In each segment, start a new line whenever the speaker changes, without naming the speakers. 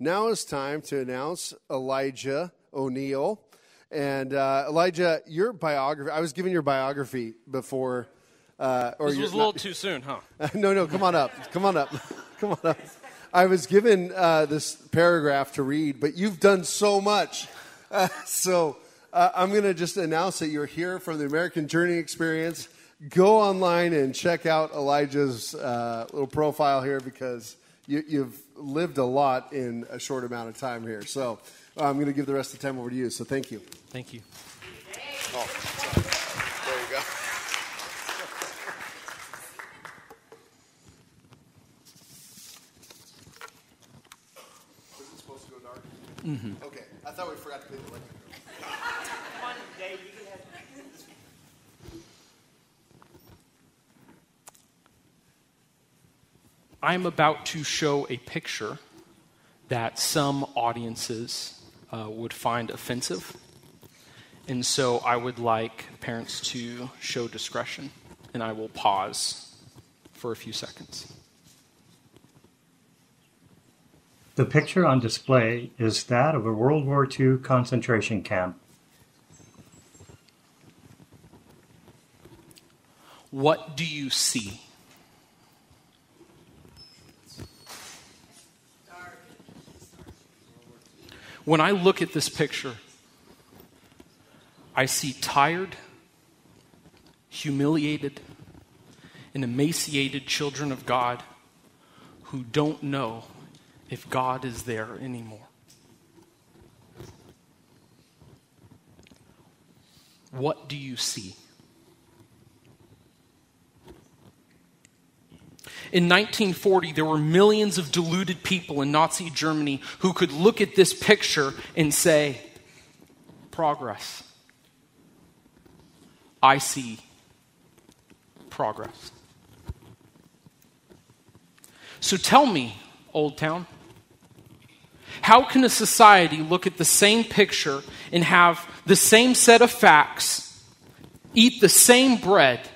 Now it's time to announce Elijah O'Neal. And uh, Elijah, your biography, I was given your biography before.
Uh, or this was a little not, too soon, huh?
no, no, come on up. Come on up. come on up. I was given uh, this paragraph to read, but you've done so much. Uh, so uh, I'm going to just announce that you're here from the American Journey Experience. Go online and check out Elijah's uh, little profile here because you, you've lived a lot in a short amount of time here. So uh, I'm going to give the rest of the time over to you. So thank you.
Thank you.
Oh, there you go. Was it supposed to go dark? Mm-hmm. Okay. I thought we forgot to pay the electric bill. One day you can have.
I'm about to show a picture that some audiences uh, would find offensive. And so I would like parents to show discretion, and I will pause for a few seconds.
The picture on display is that of a World War II concentration camp.
What do you see? When I look at this picture, I see tired, humiliated, and emaciated children of God who don't know if God is there anymore. What do you see? In 1940, there were millions of deluded people in Nazi Germany who could look at this picture and say, Progress. I see progress. So tell me, Old Town, how can a society look at the same picture and have the same set of facts, eat the same bread,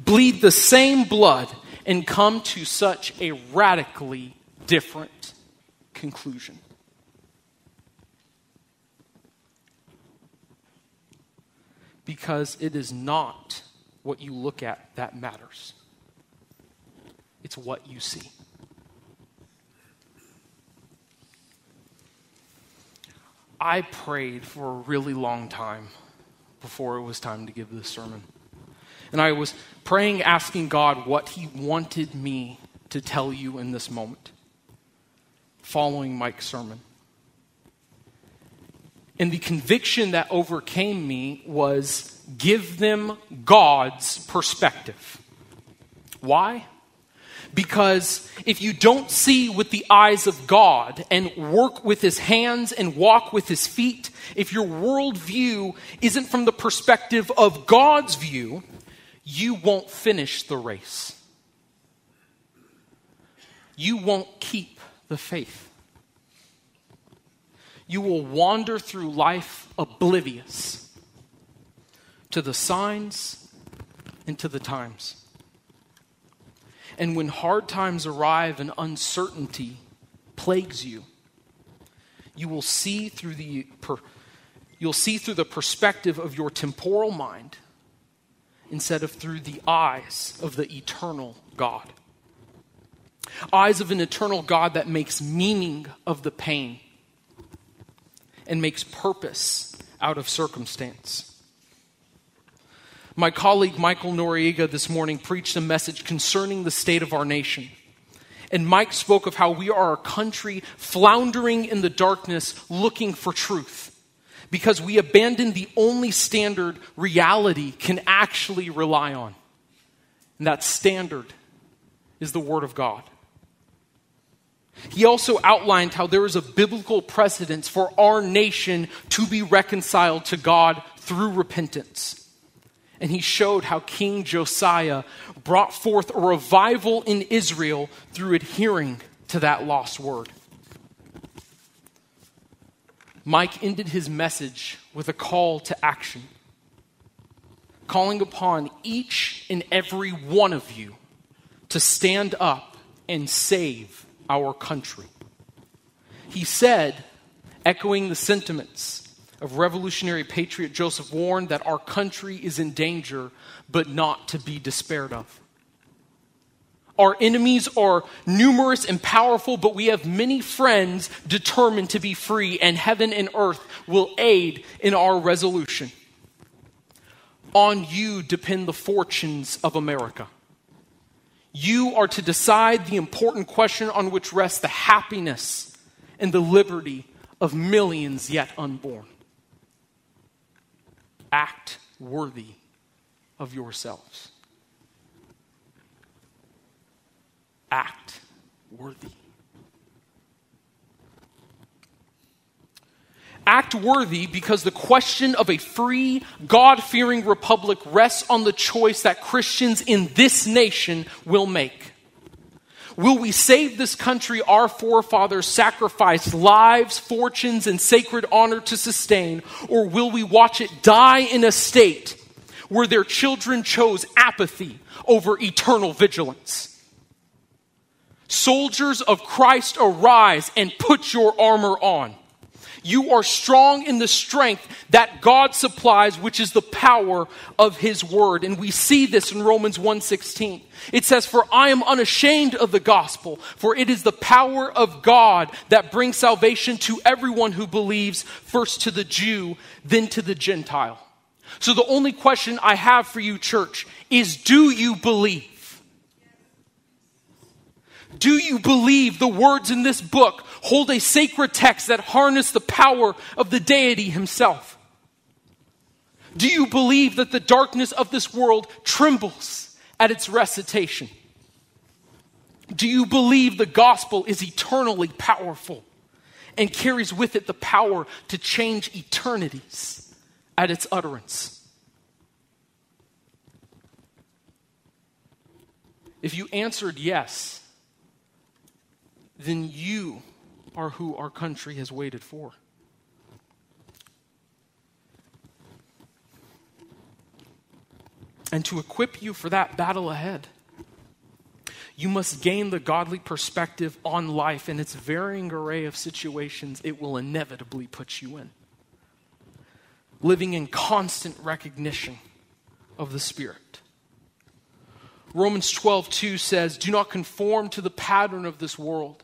bleed the same blood, and come to such a radically different conclusion. Because it is not what you look at that matters, it's what you see. I prayed for a really long time before it was time to give this sermon. And I was praying, asking God what He wanted me to tell you in this moment, following Mike's sermon. And the conviction that overcame me was give them God's perspective. Why? Because if you don't see with the eyes of God and work with his hands and walk with his feet, if your worldview isn't from the perspective of God's view, you won't finish the race. You won't keep the faith. You will wander through life oblivious to the signs and to the times. And when hard times arrive and uncertainty plagues you, you will see through the per, you'll see through the perspective of your temporal mind instead of through the eyes of the eternal God. Eyes of an eternal God that makes meaning of the pain and makes purpose out of circumstance. My colleague Michael Noriega this morning preached a message concerning the state of our nation. And Mike spoke of how we are a country floundering in the darkness looking for truth because we abandon the only standard reality can actually rely on. And that standard is the Word of God. He also outlined how there is a biblical precedence for our nation to be reconciled to God through repentance. And he showed how King Josiah brought forth a revival in Israel through adhering to that lost word. Mike ended his message with a call to action, calling upon each and every one of you to stand up and save our country. He said, echoing the sentiments of revolutionary patriot Joseph Warren, that our country is in danger, but not to be despaired of. Our enemies are numerous and powerful, but we have many friends determined to be free, and heaven and earth will aid in our resolution. On you depend the fortunes of America. You are to decide the important question on which rests the happiness and the liberty of millions yet unborn. Act worthy of yourselves. Act worthy. act worthy because the question of a free, God fearing republic rests on the choice that Christians in this nation will make. Will we save this country our forefathers sacrificed lives, fortunes, and sacred honor to sustain, or will we watch it die in a state where their children chose apathy over eternal vigilance? Soldiers of Christ, arise and put your armor on. You are strong in the strength that God supplies, which is the power of his word. And we see this in Romans 1:16. It says, "For I am unashamed of the gospel, for it is the power of God that brings salvation to everyone who believes, first to the Jew, then to the Gentile." So the only question I have for you church is do you believe? Do you believe the words in this book hold a sacred text that harness the power of the deity himself? Do you believe that the darkness of this world trembles at its recitation? Do you believe the gospel is eternally powerful and carries with it the power to change eternities at its utterance? If you answered yes, then you are who our country has waited for. And to equip you for that battle ahead, you must gain the godly perspective on life and its varying array of situations it will inevitably put you in. Living in constant recognition of the Spirit. Romans 12, 2 says, Do not conform to the pattern of this world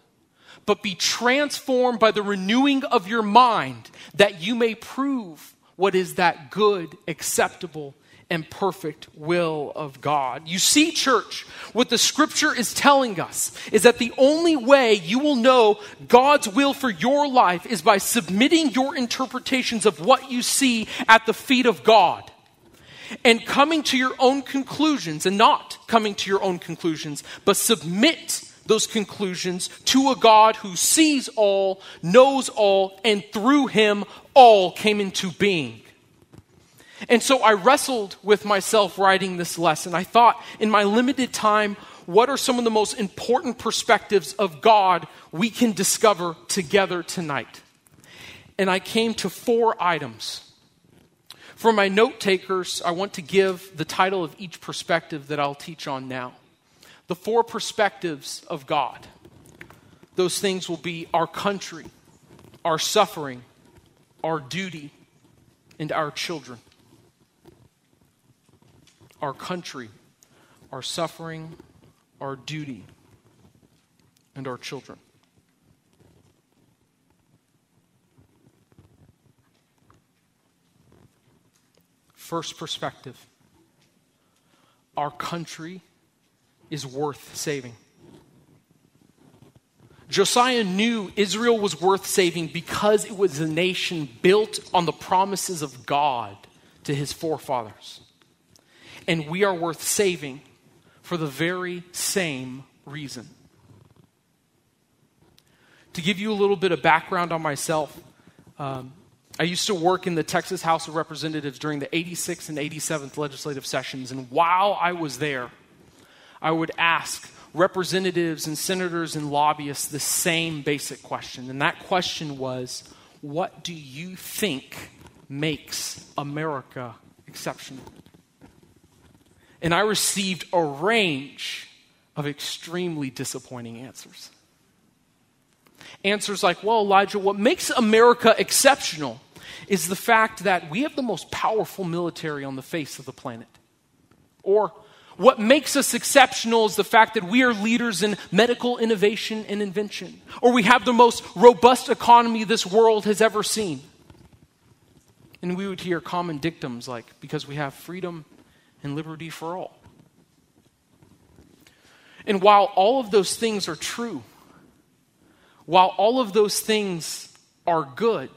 but be transformed by the renewing of your mind, that you may prove what is that good, acceptable, and perfect will of God. You see, church, what the scripture is telling us is that the only way you will know God's will for your life is by submitting your interpretations of what you see at the feet of God and coming to your own conclusions, and not coming to your own conclusions, but submit those conclusions to a God who sees all, knows all, and through him all came into being. And so I wrestled with myself writing this lesson. I thought, in my limited time, what are some of the most important perspectives of God we can discover together tonight? And I came to four items. For my note takers, I want to give the title of each perspective that I'll teach on now the four perspectives of God. Those things will be our country, our suffering, our duty, and our children. Our country, our suffering, our duty, and our children. First perspective our country is worth saving. Josiah knew Israel was worth saving because it was a nation built on the promises of God to his forefathers. And we are worth saving for the very same reason. To give you a little bit of background on myself, um, I used to work in the Texas House of Representatives during the 86th and 87th legislative sessions. And while I was there, I would ask representatives and senators and lobbyists the same basic question. And that question was what do you think makes America exceptional? And I received a range of extremely disappointing answers. answers like, well, Elijah, what makes America exceptional is the fact that we have the most powerful military on the face of the planet. Or, what makes us exceptional is the fact that we are leaders in medical innovation and invention, or we have the most robust economy this world has ever seen. And we would hear common dictums like, because we have freedom and liberty for all. And while all of those things are true, while all of those things are good,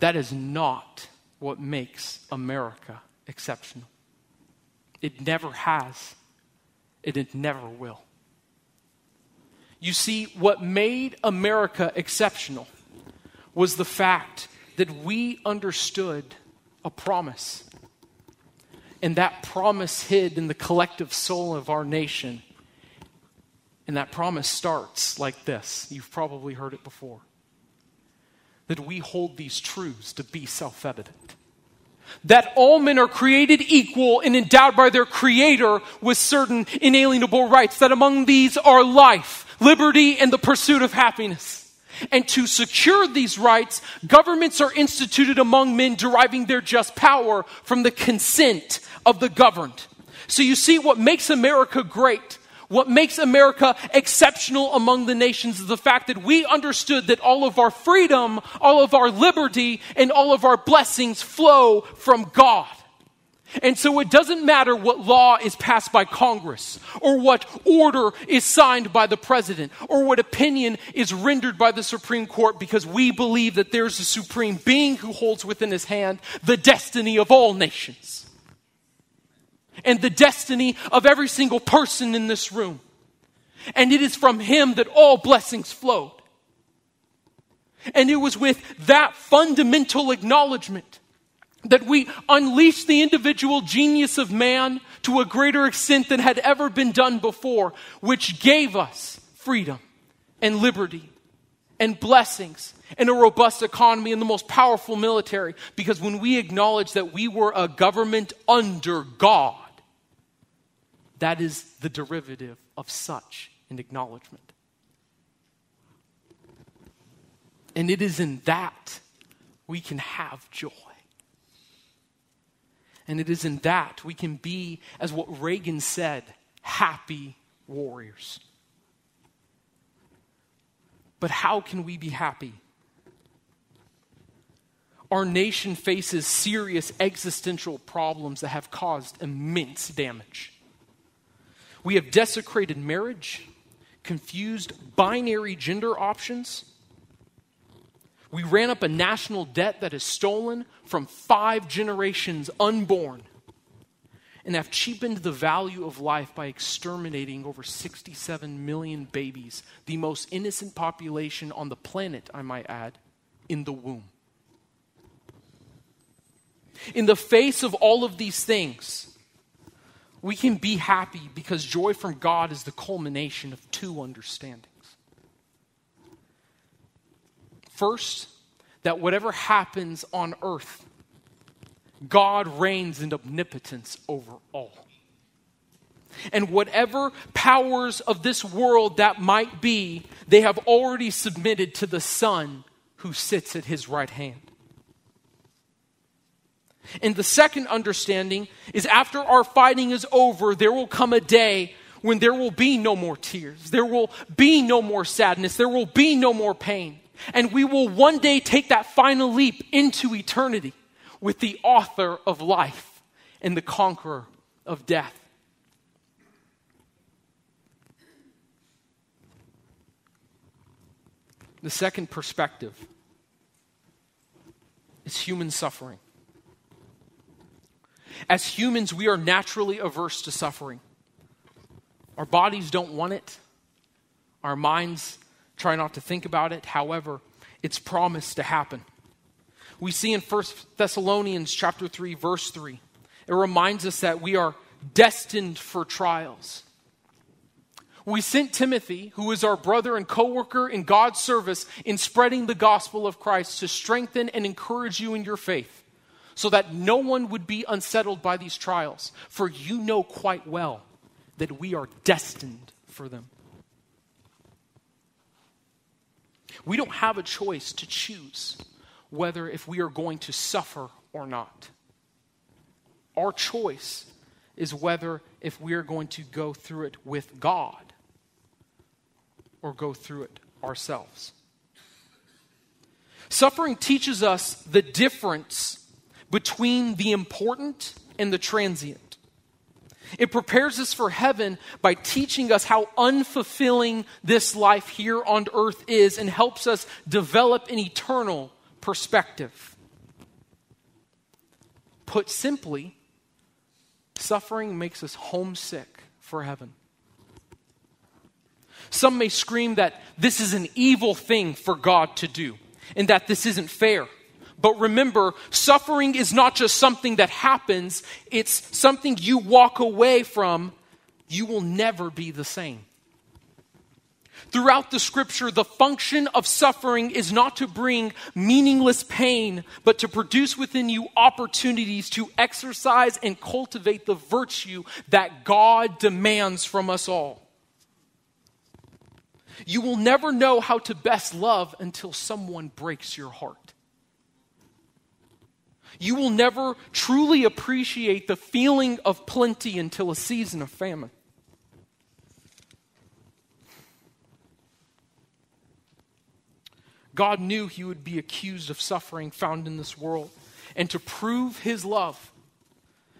that is not what makes America exceptional. It never has, and it never will. You see, what made America exceptional was the fact that we understood a promise. And that promise hid in the collective soul of our nation. And that promise starts like this. You've probably heard it before. That we hold these truths to be self evident that all men are created equal and endowed by their Creator with certain inalienable rights, that among these are life, liberty, and the pursuit of happiness. And to secure these rights, governments are instituted among men deriving their just power from the consent of the governed. So you see, what makes America great what makes America exceptional among the nations is the fact that we understood that all of our freedom, all of our liberty, and all of our blessings flow from God. And so it doesn't matter what law is passed by Congress, or what order is signed by the president, or what opinion is rendered by the Supreme Court, because we believe that there's a supreme being who holds within his hand the destiny of all nations and the destiny of every single person in this room. And it is from him that all blessings flowed. And it was with that fundamental acknowledgement that we unleashed the individual genius of man to a greater extent than had ever been done before, which gave us freedom and liberty and blessings and a robust economy and the most powerful military. Because when we acknowledged that we were a government under God, that is the derivative of such an acknowledgement. And it is in that we can have joy. And it is in that we can be, as what Reagan said, happy warriors. But how can we be happy? Our nation faces serious existential problems that have caused immense damage. We have desecrated marriage, confused binary gender options. We ran up a national debt that is stolen from five generations unborn and have cheapened the value of life by exterminating over 67 million babies, the most innocent population on the planet, I might add, in the womb. In the face of all of these things, we can be happy because joy from God is the culmination of two understandings. First, that whatever happens on earth, God reigns in omnipotence over all. And whatever powers of this world that might be, they have already submitted to the Son who sits at his right hand. And the second understanding is after our fighting is over, there will come a day when there will be no more tears. There will be no more sadness. There will be no more pain. And we will one day take that final leap into eternity with the author of life and the conqueror of death. The second perspective is human suffering. As humans, we are naturally averse to suffering. Our bodies don't want it, our minds try not to think about it. However, it's promised to happen. We see in 1 Thessalonians chapter 3 verse 3. It reminds us that we are destined for trials. We sent Timothy, who is our brother and co worker in God's service in spreading the gospel of Christ, to strengthen and encourage you in your faith so that no one would be unsettled by these trials. For you know quite well that we are destined for them. We don't have a choice to choose whether if we are going to suffer or not. Our choice is whether if we are going to go through it with God or go through it ourselves. Suffering teaches us the difference between the important and the transient. It prepares us for heaven by teaching us how unfulfilling this life here on earth is and helps us develop an eternal perspective. Put simply, suffering makes us homesick for heaven. Some may scream that this is an evil thing for God to do and that this isn't fair. But remember, suffering is not just something that happens, it's something you walk away from. You will never be the same. Throughout the scripture, the function of suffering is not to bring meaningless pain, but to produce within you opportunities to exercise and cultivate the virtue that God demands from us all. You will never know how to best love until someone breaks your heart. You will never truly appreciate the feeling of plenty until a season of famine. God knew he would be accused of suffering found in this world. And to prove his love,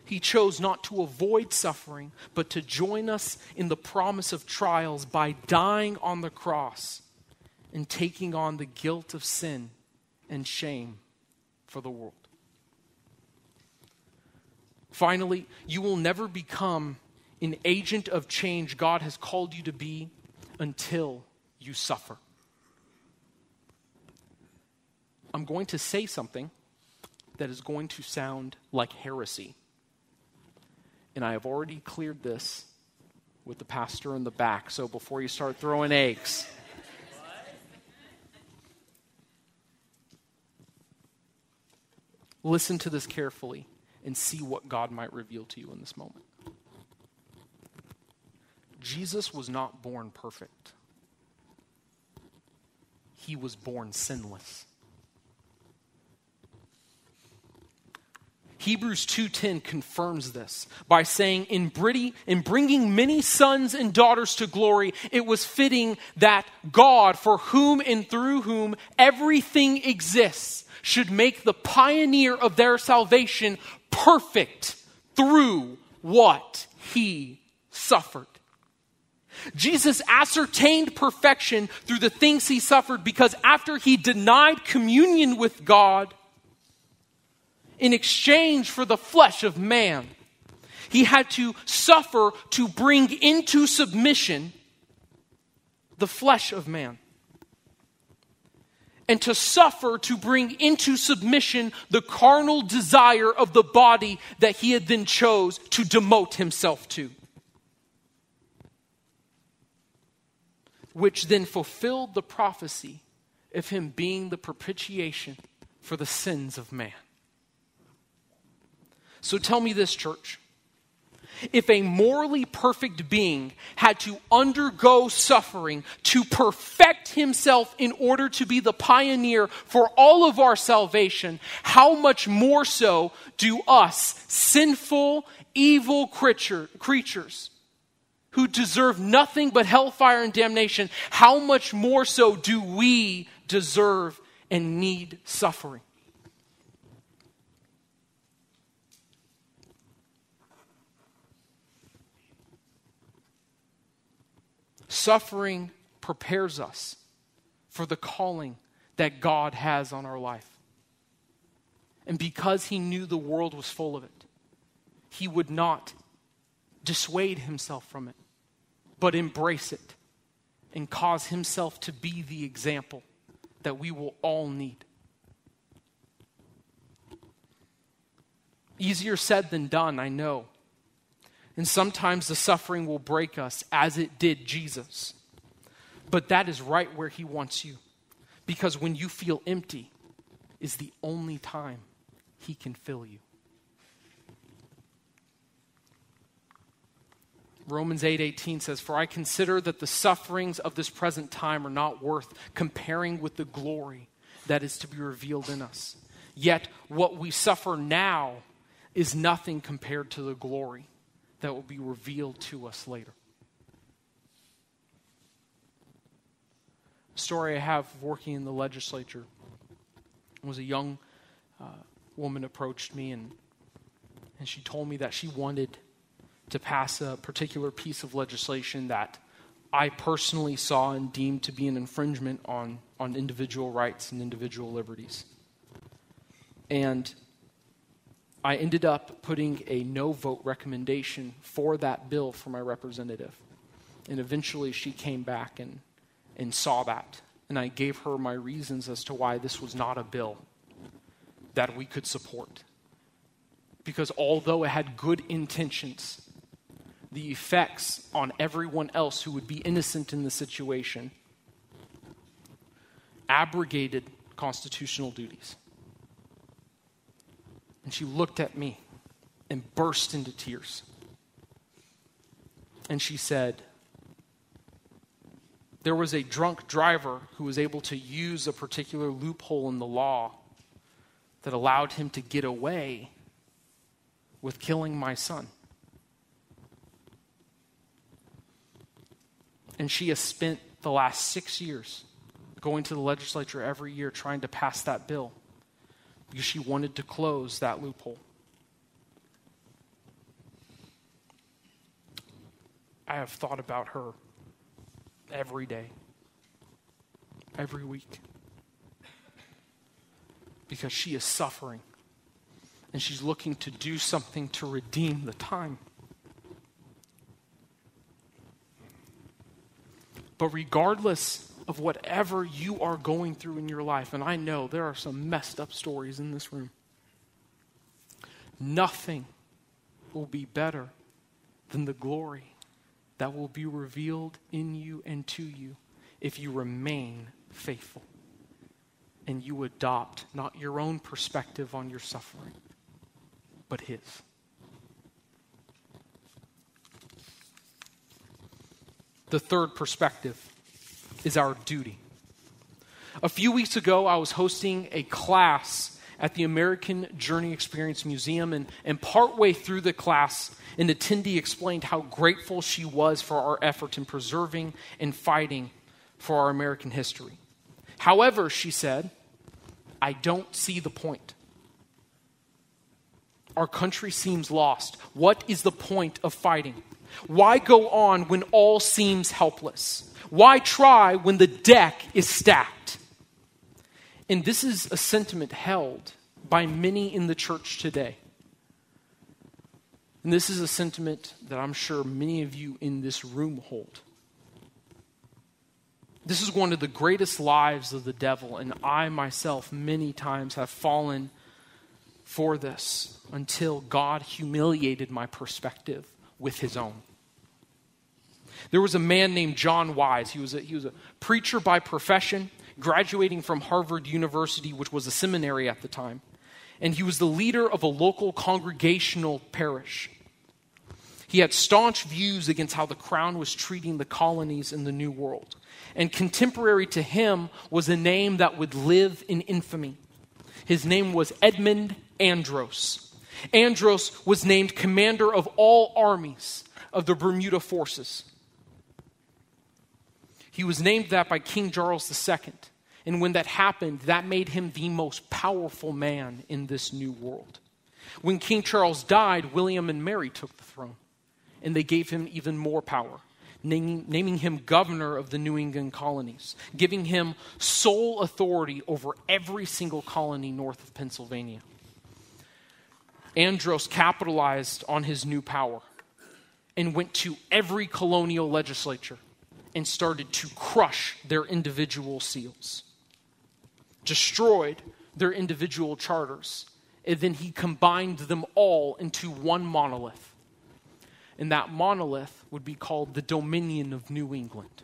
he chose not to avoid suffering, but to join us in the promise of trials by dying on the cross and taking on the guilt of sin and shame for the world. Finally, you will never become an agent of change God has called you to be until you suffer. I'm going to say something that is going to sound like heresy. And I have already cleared this with the pastor in the back, so before you start throwing eggs. Listen to this carefully and see what God might reveal to you in this moment. Jesus was not born perfect. He was born sinless. Hebrews 2:10 confirms this by saying in, in bringing many sons and daughters to glory it was fitting that God for whom and through whom everything exists should make the pioneer of their salvation perfect through what he suffered. Jesus ascertained perfection through the things he suffered because after he denied communion with God in exchange for the flesh of man, he had to suffer to bring into submission the flesh of man and to suffer to bring into submission the carnal desire of the body that he had then chose to demote himself to. Which then fulfilled the prophecy of him being the propitiation for the sins of man. So tell me this church if a morally perfect being had to undergo suffering to perfect himself in order to be the pioneer for all of our salvation, how much more so do us, sinful, evil creature, creatures, who deserve nothing but hellfire and damnation, how much more so do we deserve and need suffering? Suffering prepares us for the calling that God has on our life. And because he knew the world was full of it, he would not dissuade himself from it, but embrace it and cause himself to be the example that we will all need. Easier said than done, I know. And sometimes the suffering will break us, as it did Jesus. But that is right where He wants you. Because when you feel empty, is the only time He can fill you. Romans 8:18 8, says, "For I consider that the sufferings of this present time are not worth comparing with the glory that is to be revealed in us. Yet what we suffer now is nothing compared to the glory that will be revealed to us later." A story I have of working in the legislature was a young uh, woman approached me and and she told me that she wanted to pass a particular piece of legislation that I personally saw and deemed to be an infringement on, on individual rights and individual liberties. And I ended up putting a no vote recommendation for that bill for my representative. And eventually she came back and and saw that. And I gave her my reasons as to why this was not a bill that we could support. Because although it had good intentions, the effects on everyone else who would be innocent in the situation abrogated constitutional duties. And she looked at me and burst into tears. And she said, there was a drunk driver who was able to use a particular loophole in the law that allowed him to get away with killing my son. And she has spent the last six years going to the legislature every year trying to pass that bill she wanted to close that loophole. I have thought about her every day, every week. Because she is suffering and she's looking to do something to redeem the time. But regardless of whatever you are going through in your life, and I know there are some messed up stories in this room, nothing will be better than the glory that will be revealed in you and to you if you remain faithful and you adopt not your own perspective on your suffering, but His. The third perspective is our duty. A few weeks ago, I was hosting a class at the American Journey Experience Museum, and, and partway through the class, an attendee explained how grateful she was for our effort in preserving and fighting for our American history. However, she said, I don't see the point. Our country seems lost. What is the point of fighting? Why go on when all seems helpless? Why try when the deck is stacked? And this is a sentiment held by many in the church today. And this is a sentiment that I'm sure many of you in this room hold. This is one of the greatest lies of the devil, and I myself many times have fallen for this until God humiliated my perspective with his own. There was a man named John Wise. He was a, he was a preacher by profession, graduating from Harvard University, which was a seminary at the time. And he was the leader of a local congregational parish. He had staunch views against how the crown was treating the colonies in the New World. And contemporary to him was a name that would live in infamy. His name was Edmund Andros. Andros was named commander of all armies of the Bermuda forces. He was named that by King Charles II. And when that happened, that made him the most powerful man in this new world. When King Charles died, William and Mary took the throne and they gave him even more power, naming, naming him governor of the New England colonies, giving him sole authority over every single colony north of Pennsylvania. Andros capitalized on his new power and went to every colonial legislature and started to crush their individual seals, destroyed their individual charters, and then he combined them all into one monolith and that monolith would be called the Dominion of New England.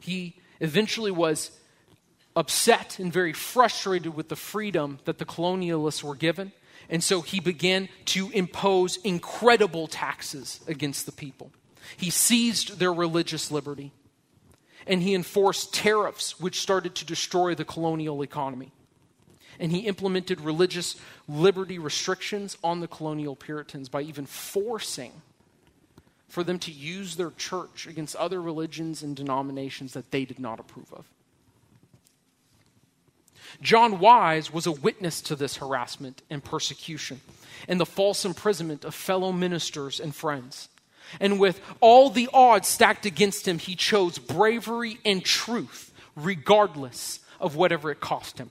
He eventually was upset and very frustrated with the freedom that the colonialists were given, And so he began to impose incredible taxes against the people. He seized their religious liberty. And he enforced tariffs, which started to destroy the colonial economy. And he implemented religious liberty restrictions on the colonial Puritans by even forcing for them to use their church against other religions and denominations that they did not approve of. John Wise was a witness to this harassment and persecution and the false imprisonment of fellow ministers and friends. And with all the odds stacked against him, he chose bravery and truth, regardless of whatever it cost him.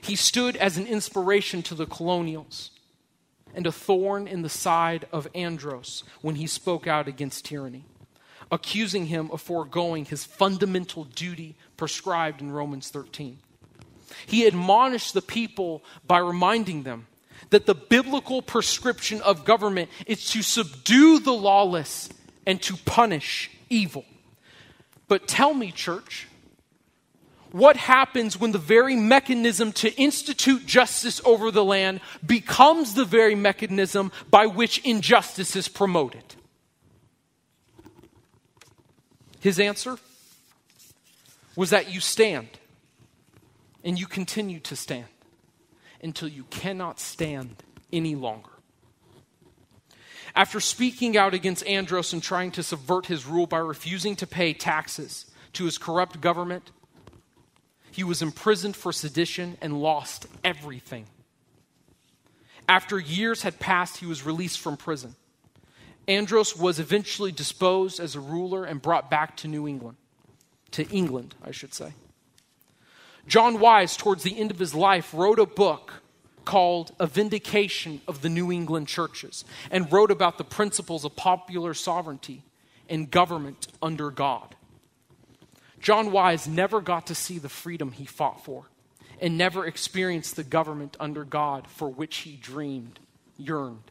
He stood as an inspiration to the colonials and a thorn in the side of Andros when he spoke out against tyranny, accusing him of foregoing his fundamental duty prescribed in Romans 13. He admonished the people by reminding them that the biblical prescription of government is to subdue the lawless and to punish evil. But tell me, church, what happens when the very mechanism to institute justice over the land becomes the very mechanism by which injustice is promoted? His answer was that you stand and you continue to stand until you cannot stand any longer. After speaking out against Andros and trying to subvert his rule by refusing to pay taxes to his corrupt government, he was imprisoned for sedition and lost everything. After years had passed, he was released from prison. Andros was eventually disposed as a ruler and brought back to New England. To England, I should say. John Wise, towards the end of his life, wrote a book called A Vindication of the New England Churches and wrote about the principles of popular sovereignty and government under God. John Wise never got to see the freedom he fought for and never experienced the government under God for which he dreamed, yearned,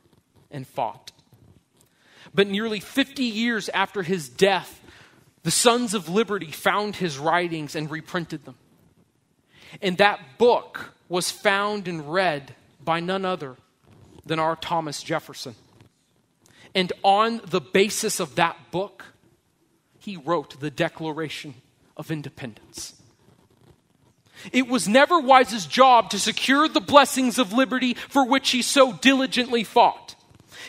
and fought. But nearly 50 years after his death, the Sons of Liberty found his writings and reprinted them. And that book was found and read by none other than our Thomas Jefferson. And on the basis of that book, he wrote the Declaration of Independence. It was never Wise's job to secure the blessings of liberty for which he so diligently fought.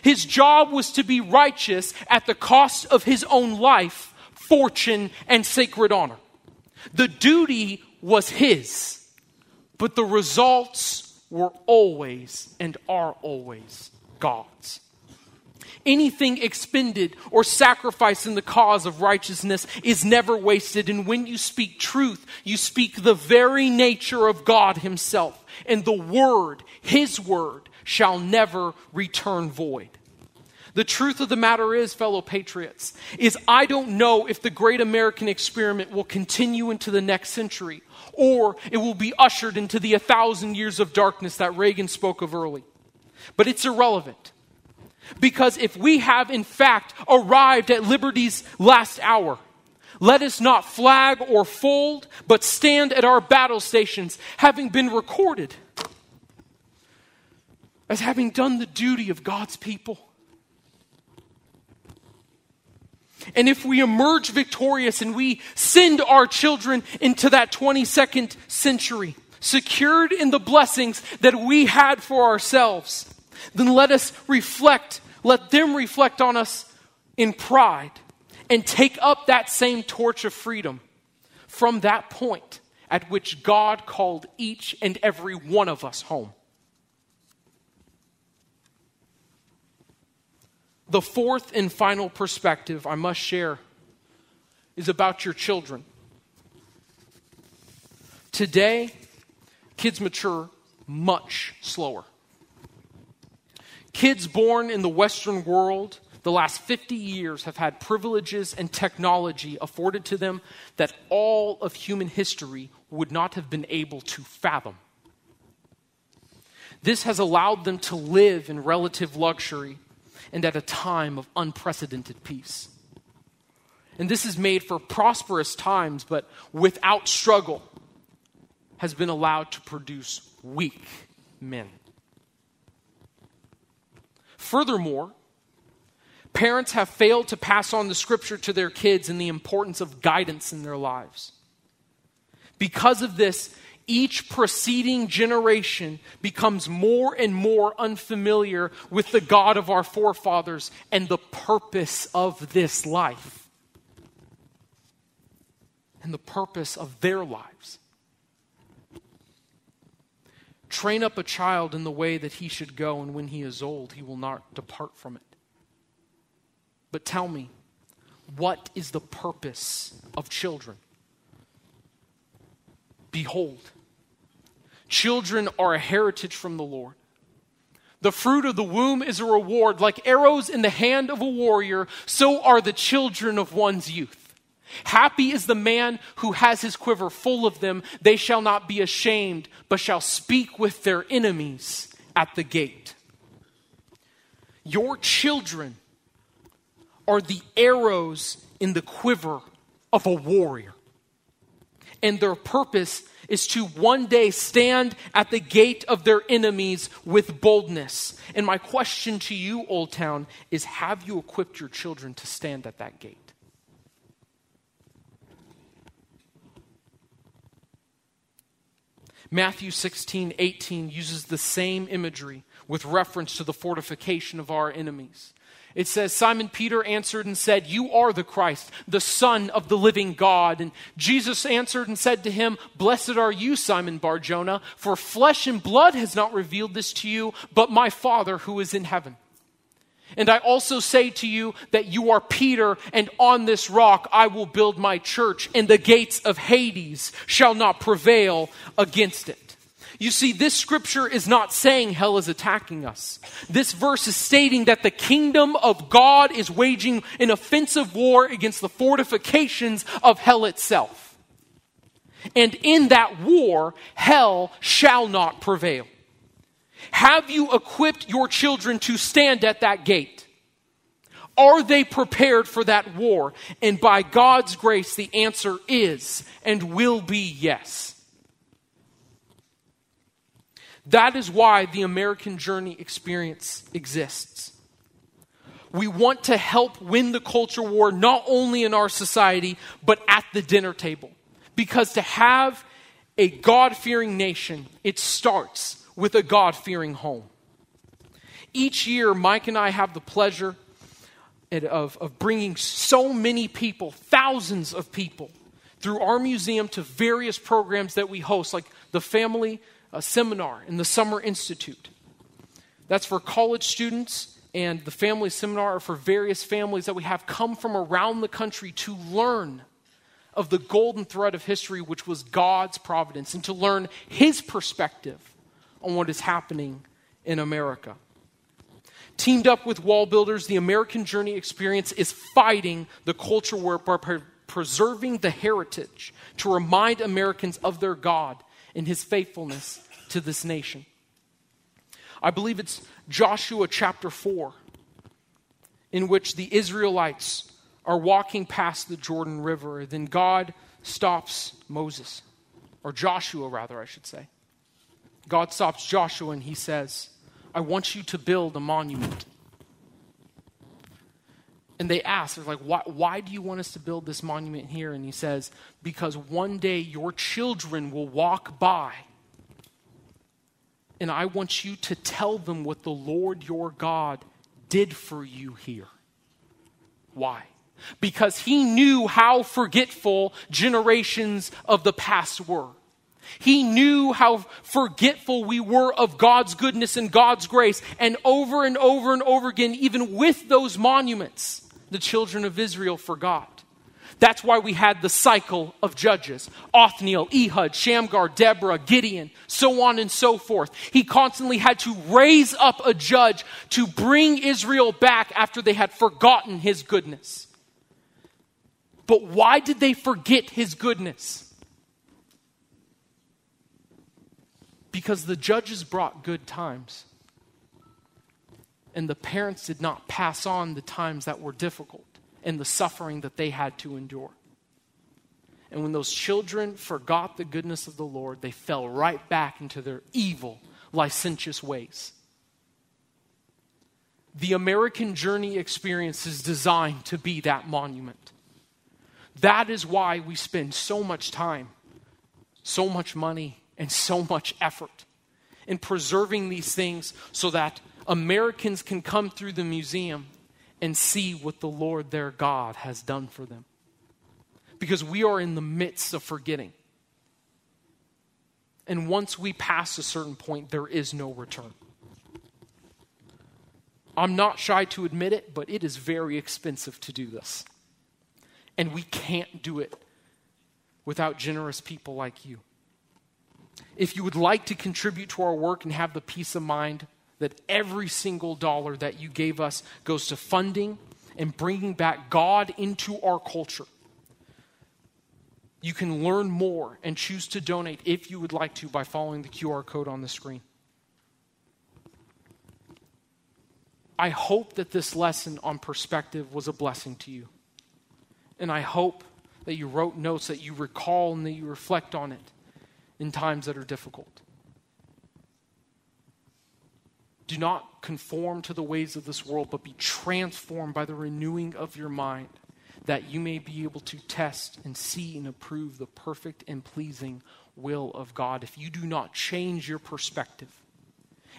His job was to be righteous at the cost of his own life, fortune, and sacred honor. The duty was his. But the results were always and are always God's. Anything expended or sacrificed in the cause of righteousness is never wasted. And when you speak truth, you speak the very nature of God Himself. And the Word, His Word, shall never return void. The truth of the matter is, fellow patriots, is I don't know if the great American experiment will continue into the next century or it will be ushered into the a thousand years of darkness that Reagan spoke of early. But it's irrelevant. Because if we have in fact arrived at liberty's last hour, let us not flag or fold, but stand at our battle stations, having been recorded as having done the duty of God's people. And if we emerge victorious and we send our children into that 22nd century, secured in the blessings that we had for ourselves, then let us reflect, let them reflect on us in pride and take up that same torch of freedom from that point at which God called each and every one of us home. The fourth and final perspective I must share is about your children. Today, kids mature much slower. Kids born in the Western world the last 50 years have had privileges and technology afforded to them that all of human history would not have been able to fathom. This has allowed them to live in relative luxury and at a time of unprecedented peace. And this is made for prosperous times, but without struggle, has been allowed to produce weak men. Furthermore, parents have failed to pass on the scripture to their kids and the importance of guidance in their lives. Because of this, each preceding generation becomes more and more unfamiliar with the God of our forefathers and the purpose of this life and the purpose of their lives. Train up a child in the way that he should go, and when he is old, he will not depart from it. But tell me, what is the purpose of children? Behold, children are a heritage from the Lord. The fruit of the womb is a reward. Like arrows in the hand of a warrior, so are the children of one's youth. Happy is the man who has his quiver full of them. They shall not be ashamed, but shall speak with their enemies at the gate. Your children are the arrows in the quiver of a warrior. And their purpose is to one day stand at the gate of their enemies with boldness. And my question to you, Old Town, is have you equipped your children to stand at that gate? Matthew 16, 18 uses the same imagery with reference to the fortification of our enemies. It says, Simon Peter answered and said, You are the Christ, the Son of the living God. And Jesus answered and said to him, Blessed are you, Simon Barjona, for flesh and blood has not revealed this to you, but my Father who is in heaven. And I also say to you that you are Peter, and on this rock I will build my church, and the gates of Hades shall not prevail against it. You see, this scripture is not saying hell is attacking us. This verse is stating that the kingdom of God is waging an offensive war against the fortifications of hell itself. And in that war, hell shall not prevail. Have you equipped your children to stand at that gate? Are they prepared for that war? And by God's grace, the answer is and will be yes. That is why the American Journey experience exists. We want to help win the culture war not only in our society, but at the dinner table. Because to have a God fearing nation, it starts with a God fearing home. Each year, Mike and I have the pleasure of, of bringing so many people, thousands of people, through our museum to various programs that we host, like the Family uh, Seminar in the Summer Institute. That's for college students, and the Family Seminar are for various families that we have come from around the country to learn of the golden thread of history, which was God's providence, and to learn His perspective on what is happening in America. Teamed up with WallBuilders, the American Journey Experience is fighting the culture war by preserving the heritage to remind Americans of their God and his faithfulness to this nation. I believe it's Joshua chapter 4, in which the Israelites are walking past the Jordan River. Then God stops Moses, or Joshua, rather, I should say. God stops Joshua and he says, I want you to build a monument. And they ask, they're like, why, why do you want us to build this monument here? And he says, Because one day your children will walk by, and I want you to tell them what the Lord your God did for you here. Why? Because he knew how forgetful generations of the past were. He knew how forgetful we were of God's goodness and God's grace. And over and over and over again, even with those monuments, the children of Israel forgot. That's why we had the cycle of judges Othniel, Ehud, Shamgar, Deborah, Gideon, so on and so forth. He constantly had to raise up a judge to bring Israel back after they had forgotten his goodness. But why did they forget his goodness? Because the judges brought good times. And the parents did not pass on the times that were difficult and the suffering that they had to endure. And when those children forgot the goodness of the Lord, they fell right back into their evil, licentious ways. The American Journey experience is designed to be that monument. That is why we spend so much time, so much money, and so much effort in preserving these things so that Americans can come through the museum and see what the Lord their God has done for them. Because we are in the midst of forgetting. And once we pass a certain point, there is no return. I'm not shy to admit it, but it is very expensive to do this. And we can't do it without generous people like you. If you would like to contribute to our work and have the peace of mind that every single dollar that you gave us goes to funding and bringing back God into our culture, you can learn more and choose to donate if you would like to by following the QR code on the screen. I hope that this lesson on perspective was a blessing to you. And I hope that you wrote notes that you recall and that you reflect on it in times that are difficult. Do not conform to the ways of this world, but be transformed by the renewing of your mind, that you may be able to test and see and approve the perfect and pleasing will of God. If you do not change your perspective,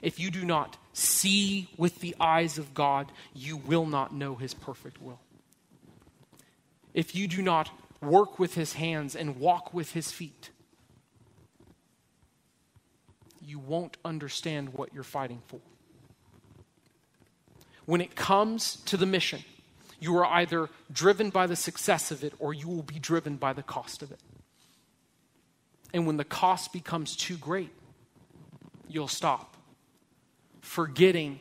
if you do not see with the eyes of God, you will not know his perfect will. If you do not work with his hands and walk with his feet, you won't understand what you're fighting for when it comes to the mission, you are either driven by the success of it or you will be driven by the cost of it. And when the cost becomes too great, you'll stop, forgetting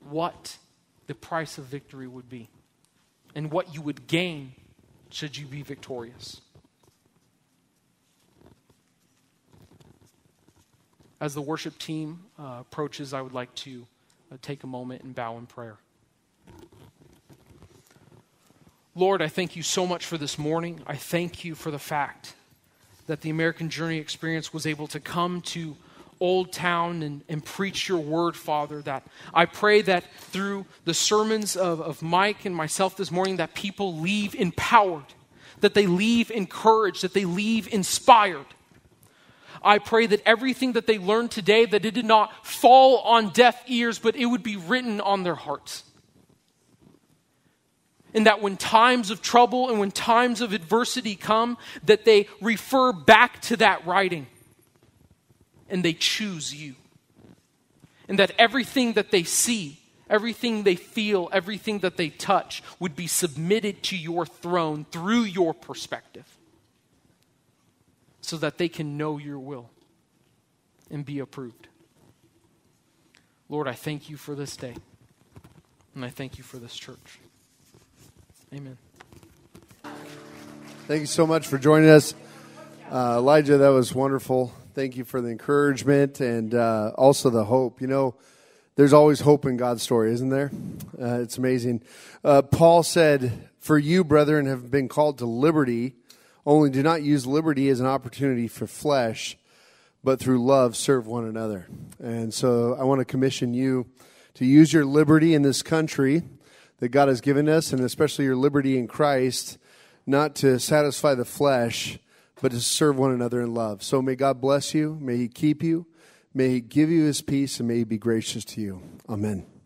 what the price of victory would be and what you would gain should you be victorious. As the worship team uh, approaches, I would like to Uh, take a moment and bow in prayer. Lord, I thank you so much for this morning. I thank you for the fact that the American Journey experience was able to come to Old Town and, and preach your word, Father. That I pray that through the sermons of, of Mike and myself this morning, that people leave empowered, that they leave encouraged, that they leave inspired I pray that everything that they learned today, that it did not fall on deaf ears, but it would be written on their hearts. And that when times of trouble and when times of adversity come, that they refer back to that writing and they choose you. And that everything that they see, everything they feel, everything that they touch would be submitted to your throne through your perspective so that they can know your will and be approved. Lord, I thank you for this day, and I thank you for this church. Amen.
Thank you so much for joining us. Uh, Elijah, that was wonderful. Thank you for the encouragement and uh, also the hope. You know, there's always hope in God's story, isn't there? Uh, it's amazing. Uh, Paul said, For you, brethren, have been called to liberty only do not use liberty as an opportunity for flesh, but through love serve one another. And so I want to commission you to use your liberty in this country that God has given us, and especially your liberty in Christ, not to satisfy the flesh, but to serve one another in love. So may God bless you. May He keep you. May He give you His peace, and may He be gracious to you. Amen.